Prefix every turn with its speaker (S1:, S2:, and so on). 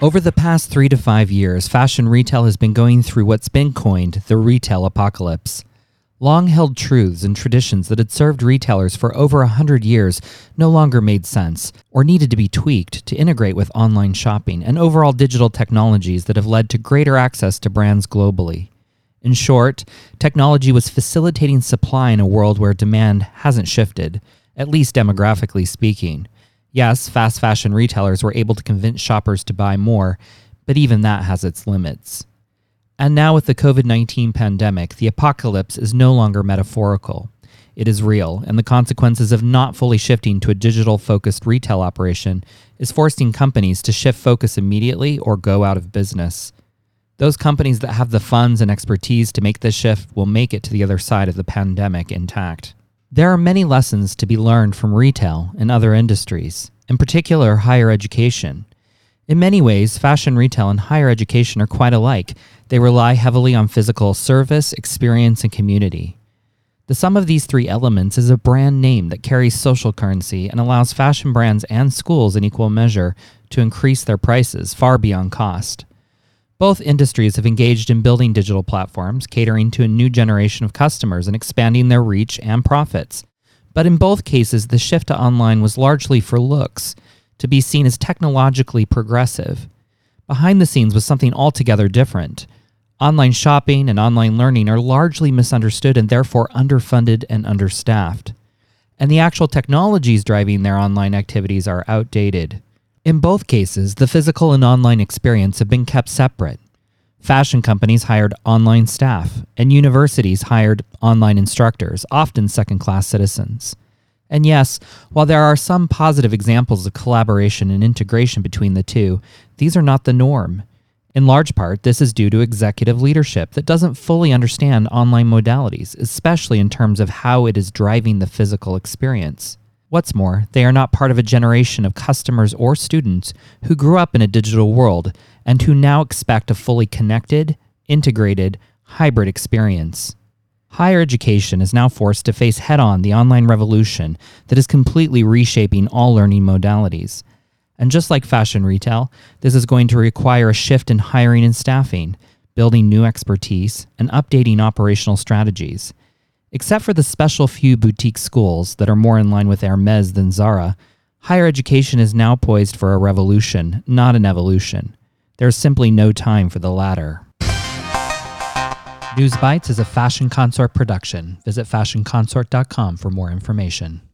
S1: Over the past three to five years, fashion retail has been going through what's been coined the retail apocalypse. Long held truths and traditions that had served retailers for over a hundred years no longer made sense or needed to be tweaked to integrate with online shopping and overall digital technologies that have led to greater access to brands globally. In short, technology was facilitating supply in a world where demand hasn't shifted, at least demographically speaking. Yes, fast fashion retailers were able to convince shoppers to buy more, but even that has its limits. And now, with the COVID 19 pandemic, the apocalypse is no longer metaphorical. It is real, and the consequences of not fully shifting to a digital focused retail operation is forcing companies to shift focus immediately or go out of business. Those companies that have the funds and expertise to make this shift will make it to the other side of the pandemic intact. There are many lessons to be learned from retail and other industries, in particular higher education. In many ways, fashion retail and higher education are quite alike. They rely heavily on physical service, experience, and community. The sum of these three elements is a brand name that carries social currency and allows fashion brands and schools in equal measure to increase their prices far beyond cost. Both industries have engaged in building digital platforms, catering to a new generation of customers and expanding their reach and profits. But in both cases, the shift to online was largely for looks, to be seen as technologically progressive. Behind the scenes was something altogether different. Online shopping and online learning are largely misunderstood and therefore underfunded and understaffed. And the actual technologies driving their online activities are outdated. In both cases, the physical and online experience have been kept separate. Fashion companies hired online staff, and universities hired online instructors, often second class citizens. And yes, while there are some positive examples of collaboration and integration between the two, these are not the norm. In large part, this is due to executive leadership that doesn't fully understand online modalities, especially in terms of how it is driving the physical experience. What's more, they are not part of a generation of customers or students who grew up in a digital world and who now expect a fully connected, integrated, hybrid experience. Higher education is now forced to face head on the online revolution that is completely reshaping all learning modalities. And just like fashion retail, this is going to require a shift in hiring and staffing, building new expertise, and updating operational strategies. Except for the special few boutique schools that are more in line with Hermes than Zara, higher education is now poised for a revolution, not an evolution. There's simply no time for the latter. News Bites is a Fashion Consort production. Visit fashionconsort.com for more information.